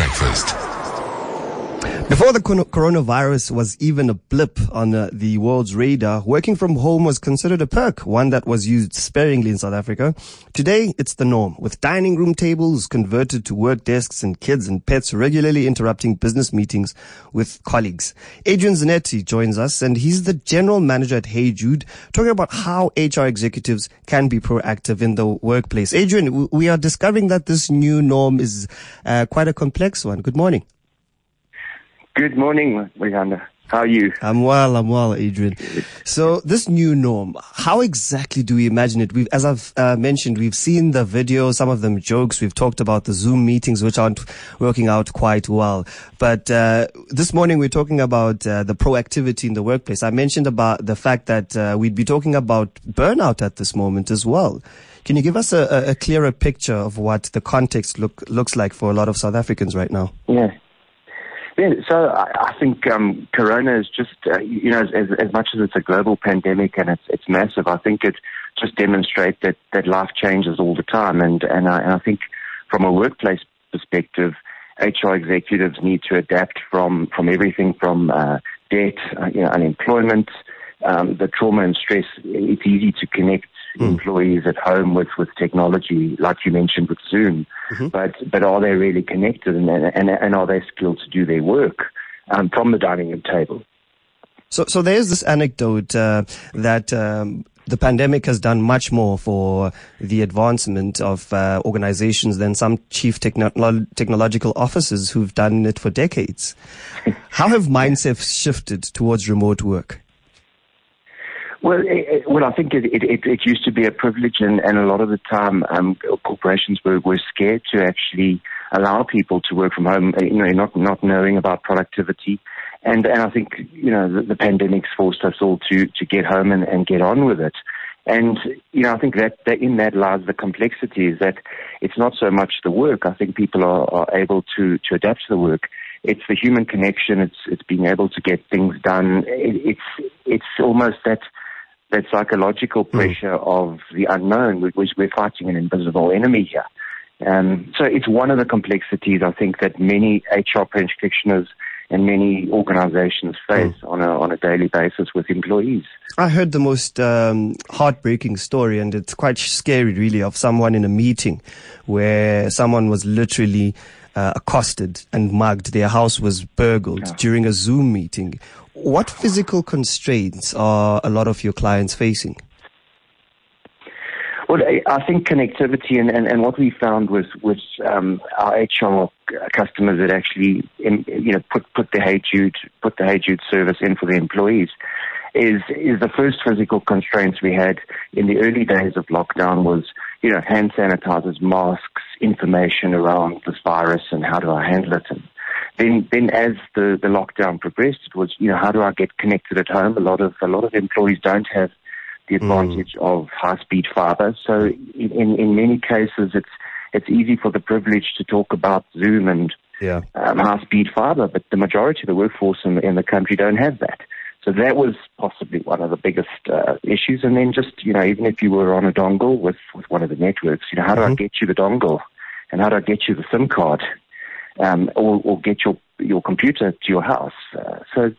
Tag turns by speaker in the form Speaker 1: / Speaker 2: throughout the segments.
Speaker 1: breakfast.
Speaker 2: Before the coronavirus was even a blip on uh, the world's radar, working from home was considered a perk, one that was used sparingly in South Africa. Today, it's the norm, with dining room tables converted to work desks and kids and pets regularly interrupting business meetings with colleagues. Adrian Zanetti joins us, and he's the general manager at Hey Jude, talking about how HR executives can be proactive in the workplace. Adrian, we are discovering that this new norm is uh, quite a complex one. Good morning.
Speaker 3: Good morning, Rihanna. How are you?
Speaker 2: I'm well, I'm well, Adrian. So this new norm, how exactly do we imagine it? We've, as I've uh, mentioned, we've seen the videos, some of them jokes. We've talked about the Zoom meetings, which aren't working out quite well. But uh, this morning we're talking about uh, the proactivity in the workplace. I mentioned about the fact that uh, we'd be talking about burnout at this moment as well. Can you give us a, a clearer picture of what the context look, looks like for a lot of South Africans right now?
Speaker 3: Yeah. So I, I think um, Corona is just, uh, you know, as, as much as it's a global pandemic and it's it's massive, I think it just demonstrates that that life changes all the time, and and I, and I think from a workplace perspective, HR executives need to adapt from from everything from uh, debt, uh, you know, unemployment, um, the trauma and stress. It's easy to connect. Employees at home with, with technology, like you mentioned with Zoom. Mm-hmm. But but are they really connected and, and and are they skilled to do their work um, from the dining room table?
Speaker 2: So so there's this anecdote uh, that. Um, the pandemic has done much more for the advancement of uh, organizations than some chief techno- technological officers who've done it for decades. How have mindsets shifted towards remote work?
Speaker 3: Well, it, well, I think it, it, it, used to be a privilege, and, and a lot of the time, um, corporations were, were scared to actually allow people to work from home. Eh, you know, not not knowing about productivity, and and I think you know the, the pandemic's forced us all to to get home and, and get on with it. And you know, I think that, that in that lies the complexity is that it's not so much the work. I think people are, are able to to adapt to the work it's the human connection. It's it's being able to get things done. It, it's it's almost that that psychological hmm. pressure mm. of the unknown, which we're fighting an invisible enemy here. Um, so it's one of the complexities I think that many HR practitioners and many organizations face mm. on a on a daily basis with employees.
Speaker 2: I heard the most um, heartbreaking story, and it's quite scary, really, of someone in a meeting where someone was literally uh, accosted and mugged. Their house was burgled yeah. during a Zoom meeting. What physical constraints are a lot of your clients facing?
Speaker 3: Well, I think connectivity and, and, and what we found was was um, our HR customers that actually you know put put the Hey Jude put the Hey Jude service in for the employees is is the first physical constraints we had in the early days of lockdown was you know hand sanitizers, masks, information around this virus and how do I handle it and then then as the, the lockdown progressed, it was you know how do I get connected at home? A lot of a lot of employees don't have the hmm. advantage mm. of high speed fiber, so in in many cases it's it's easy for the privileged to talk about Zoom and yeah. um, high speed fiber, but the majority of the workforce in in the country don't have that. So that was possibly one of the biggest uh, issues. And then just, you know, even if you were on a dongle with, with one of the networks, you know, how do mm-hmm. I get you the dongle? And how do I get you the SIM card? um, or, or, get your your computer to your house. Uh, so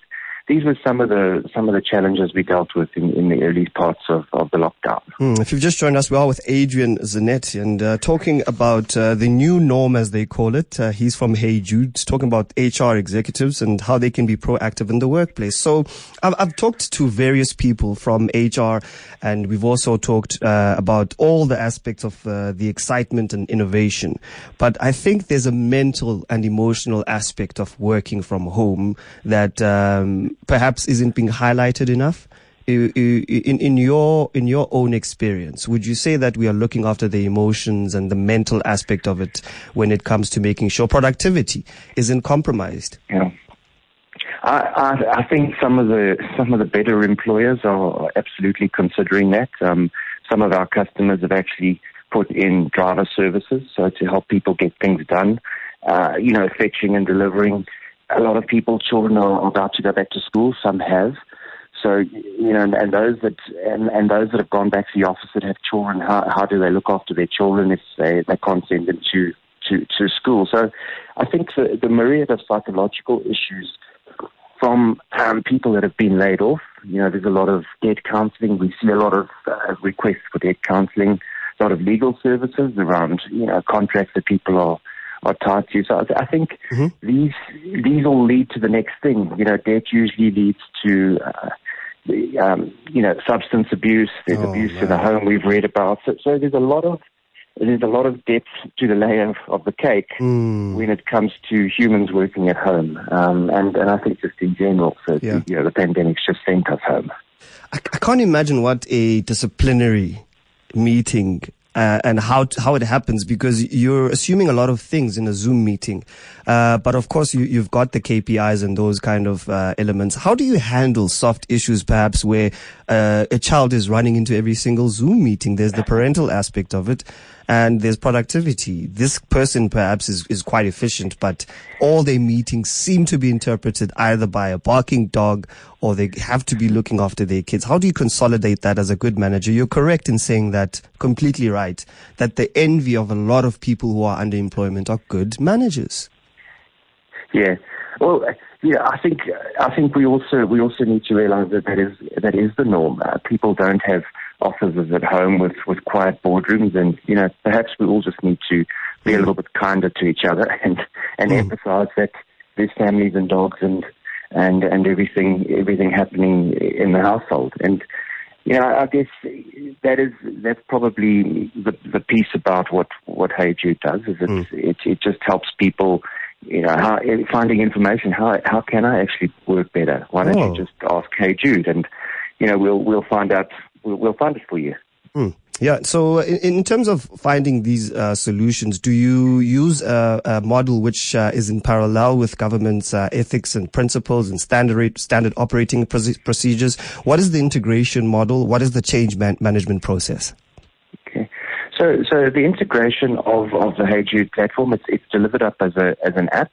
Speaker 3: these were some of the some of the challenges we dealt with in, in the early parts of, of the lockdown.
Speaker 2: Hmm. If you've just joined us, we are with Adrian Zanetti and uh, talking about uh, the new norm, as they call it. Uh, he's from Hey Jude, talking about HR executives and how they can be proactive in the workplace. So I've, I've talked to various people from HR, and we've also talked uh, about all the aspects of uh, the excitement and innovation. But I think there's a mental and emotional aspect of working from home that um, perhaps isn't being highlighted enough? In, in your in your own experience, would you say that we are looking after the emotions and the mental aspect of it when it comes to making sure productivity isn't compromised?
Speaker 3: Yeah. I, I, I think some of the some of the better employers are absolutely considering that. Um, some of our customers have actually put in driver services, so to help people get things done. Uh, you know, fetching and delivering a lot of people, children are about to go back to school. Some have. So you know, and, and those that and, and those that have gone back to the office that have children, how how do they look after their children if they they can't send them to to, to school. So I think the, the myriad of psychological issues from um, people that have been laid off, you know, there's a lot of debt counseling. We see a lot of uh, requests for debt counseling, a lot of legal services around, you know, contracts that people are are tied to. So I, I think mm-hmm. these these all lead to the next thing. You know, debt usually leads to uh, the, um, you know substance abuse. There's oh, abuse man. in the home we've read about. So, so there's a lot of there's a lot of depth to the layer of, of the cake mm. when it comes to humans working at home, um, and and I think just in general, so yeah. you know, the pandemic's just sent us home.
Speaker 2: I, I can't imagine what a disciplinary meeting uh, and how how it happens because you're assuming a lot of things in a Zoom meeting. Uh, but of course, you, you've got the KPIs and those kind of uh, elements. How do you handle soft issues, perhaps, where uh, a child is running into every single Zoom meeting? There's the parental aspect of it and there's productivity. This person perhaps is, is quite efficient, but all their meetings seem to be interpreted either by a barking dog or they have to be looking after their kids. How do you consolidate that as a good manager? You're correct in saying that, completely right, that the envy of a lot of people who are underemployment are good managers.
Speaker 3: Yeah. Well, yeah, I think I think we also we also need to realise that that is that is the norm. Uh, people don't have offices at home with, with quiet boardrooms and, you know, perhaps we all just need to be a little bit kinder to each other and, and mm. emphasize that there's families and dogs and, and, and everything, everything happening in the household. And, you know, I guess that is, that's probably the, the piece about what, what Hey Jude does is it, mm. it, it just helps people, you know, how, finding information. How, how can I actually work better? Why don't oh. you just ask Hey Jude and, you know, we'll, we'll find out we'll, find it for you.
Speaker 2: Mm. Yeah. So, in, in, terms of finding these uh, solutions, do you use a, a model which uh, is in parallel with government's uh, ethics and principles and standard standard operating procedures? What is the integration model? What is the change man- management process?
Speaker 3: Okay. So, so the integration of, of the Hey Jude platform, it's, it's delivered up as a as an app.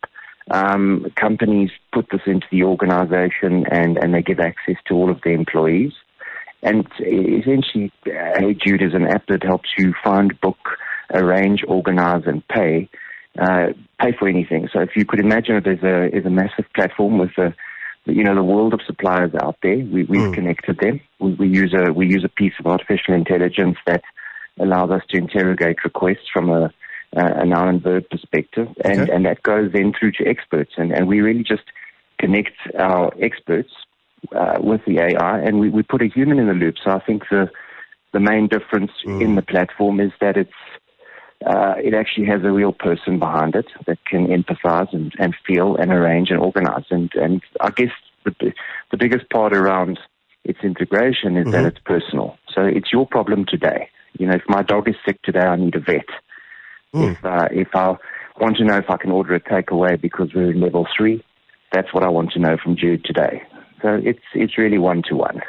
Speaker 3: Um, companies put this into the organization and, and they give access to all of the employees. And essentially, Hey Jude is an app that helps you find, book, arrange, organize, and pay. Uh, pay for anything. So if you could imagine it as a, as a massive platform with a, you know, the world of suppliers out there, we, we've mm. connected them. We, we, use a, we use a piece of artificial intelligence that allows us to interrogate requests from a, a noun and verb perspective. And, okay. and that goes then through to experts. And, and we really just connect our experts uh, with the AI, and we, we put a human in the loop. So I think the the main difference mm. in the platform is that it's uh, it actually has a real person behind it that can empathize and, and feel and arrange and organize. And and I guess the the biggest part around its integration is mm-hmm. that it's personal. So it's your problem today. You know, if my dog is sick today, I need a vet. Mm. If uh, if I want to know if I can order a takeaway because we're in level three, that's what I want to know from Jude today. So it's it's really one to one.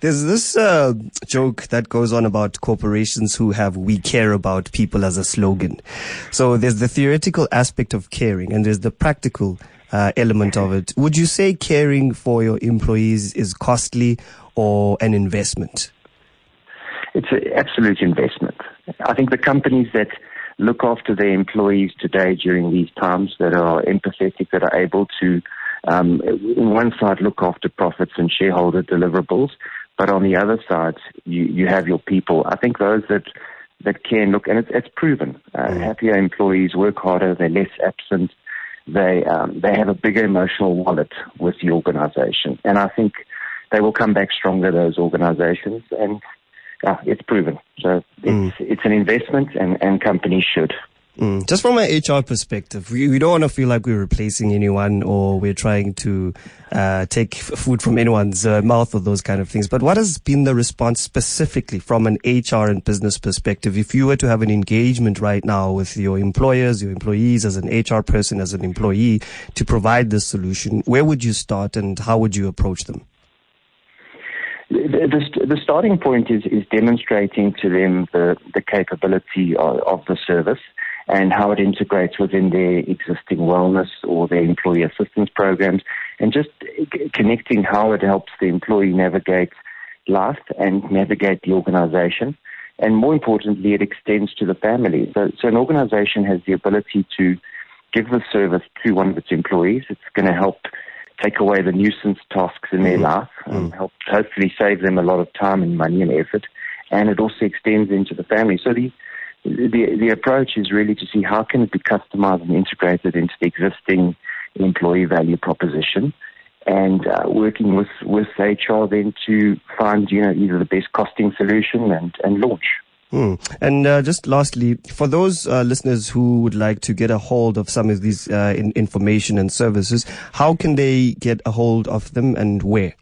Speaker 2: There's this uh, joke that goes on about corporations who have "We care about people" as a slogan. So there's the theoretical aspect of caring, and there's the practical uh, element of it. Would you say caring for your employees is costly or an investment?
Speaker 3: It's an absolute investment. I think the companies that look after their employees today during these times, that are empathetic, that are able to um, one side look after profits and shareholder deliverables, but on the other side you, you have your people. I think those that that can look, and it's, it's proven. Uh, mm. Happier employees work harder, they're less absent, they um, they have a bigger emotional wallet with the organisation, and I think they will come back stronger. Those organisations, and uh, it's proven. So it's mm. it's an investment, and, and companies should.
Speaker 2: Mm. Just from an HR perspective, we, we don't want to feel like we're replacing anyone or we're trying to uh, take f- food from anyone's uh, mouth or those kind of things. But what has been the response specifically from an HR and business perspective? If you were to have an engagement right now with your employers, your employees, as an HR person, as an employee, to provide this solution, where would you start and how would you approach them?
Speaker 3: The, the, the, starting point is, is demonstrating to them the, the capability of, of the service and how it integrates within their existing wellness or their employee assistance programs, and just connecting how it helps the employee navigate life and navigate the organization. and more importantly, it extends to the family. So, so an organization has the ability to give the service to one of its employees. It's going to help take away the nuisance tasks in their mm. life, um, mm. help hopefully save them a lot of time and money and effort, and it also extends into the family. So the the, the approach is really to see how can it be customized and integrated into the existing employee value proposition and uh, working with, with HR then to find, you know, either the best costing solution and, and launch.
Speaker 2: Hmm. And uh, just lastly, for those uh, listeners who would like to get a hold of some of these uh, in information and services, how can they get a hold of them and where?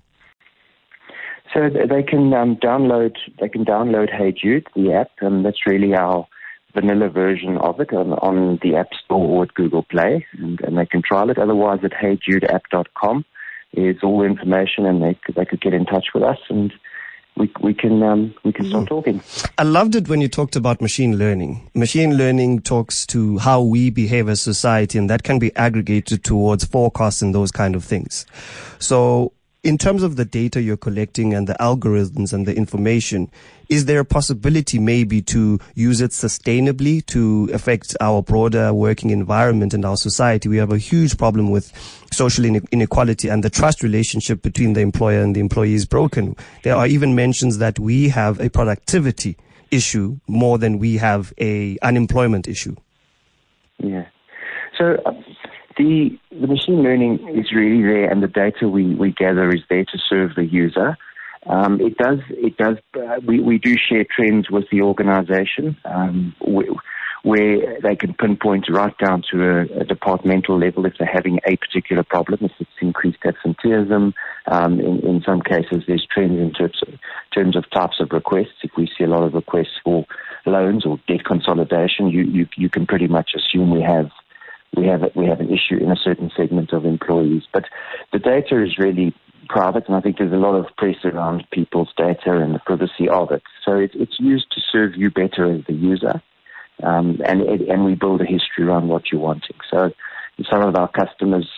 Speaker 3: So they can um, download they can download Hey Jude, the app, and that's really our vanilla version of it on, on the App Store or at Google Play, and, and they can trial it. Otherwise, at heyjudeapp.com is all the information, and they they could get in touch with us and. We, we can um, we can start mm. talking.
Speaker 2: I loved it when you talked about machine learning. Machine learning talks to how we behave as society, and that can be aggregated towards forecasts and those kind of things. So in terms of the data you're collecting and the algorithms and the information, is there a possibility maybe to use it sustainably to affect our broader working environment and our society? We have a huge problem with social inequality and the trust relationship between the employer and the employee is broken. There are even mentions that we have a productivity issue more than we have a unemployment issue.
Speaker 3: Yeah. So the, the machine learning is really there, and the data we, we gather is there to serve the user. Um, it does. It does. Uh, we we do share trends with the organisation, um, where, they can pinpoint right down to a, a, departmental level if they're having a particular problem. If it's increased absenteeism, um, in, in some cases there's trends in terms of, terms of types of requests. If we see a lot of requests for loans or debt consolidation, you you, you can pretty much assume we have we have we have an issue in a certain segment of employees. But the data is really private, and I think there's a lot of press around people's data and the privacy of it. So it, it's used to serve you better as the user, um, and and we build a history around what you're wanting. So some of our customers,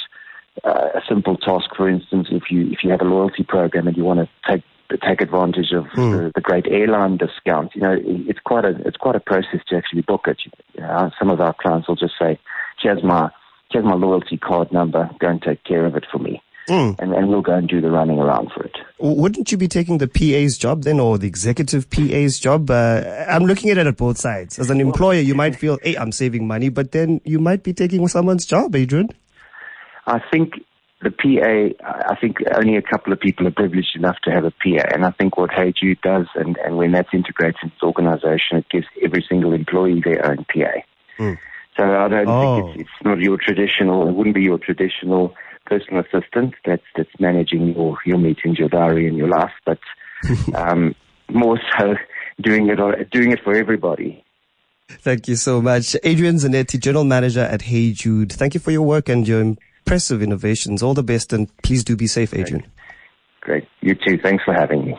Speaker 3: uh, a simple task, for instance, if you if you have a loyalty program and you want to take take advantage of mm. the, the, great airline discounts, You know, it's quite a it's quite a process to actually book it. You know, some of our clients will just say, here's my here's my loyalty card number. Go and take care of it for me. Mm. And, and we'll go and do the running around for it.
Speaker 2: Wouldn't you be taking the PA's job then, or the executive PA's job? Uh, I'm looking at it at both sides. As an employer, you might feel, hey, I'm saving money, but then you might be taking someone's job, Adrian.
Speaker 3: I think the PA, I think only a couple of people are privileged enough to have a PA. And I think what Hey Jude does, and, and when that's integrated into the organization, it gives every single employee their own PA. Mm. So I don't oh. think it's, it's not your traditional, it wouldn't be your traditional personal assistant that's that's managing your your meetings, your diary, and your life, but um, more so doing it doing it for everybody.
Speaker 2: Thank you so much, Adrian Zanetti, General Manager at Hey Jude. Thank you for your work and your impressive innovations. All the best, and please do be safe, Adrian.
Speaker 3: Great. Great. You too. Thanks for having me.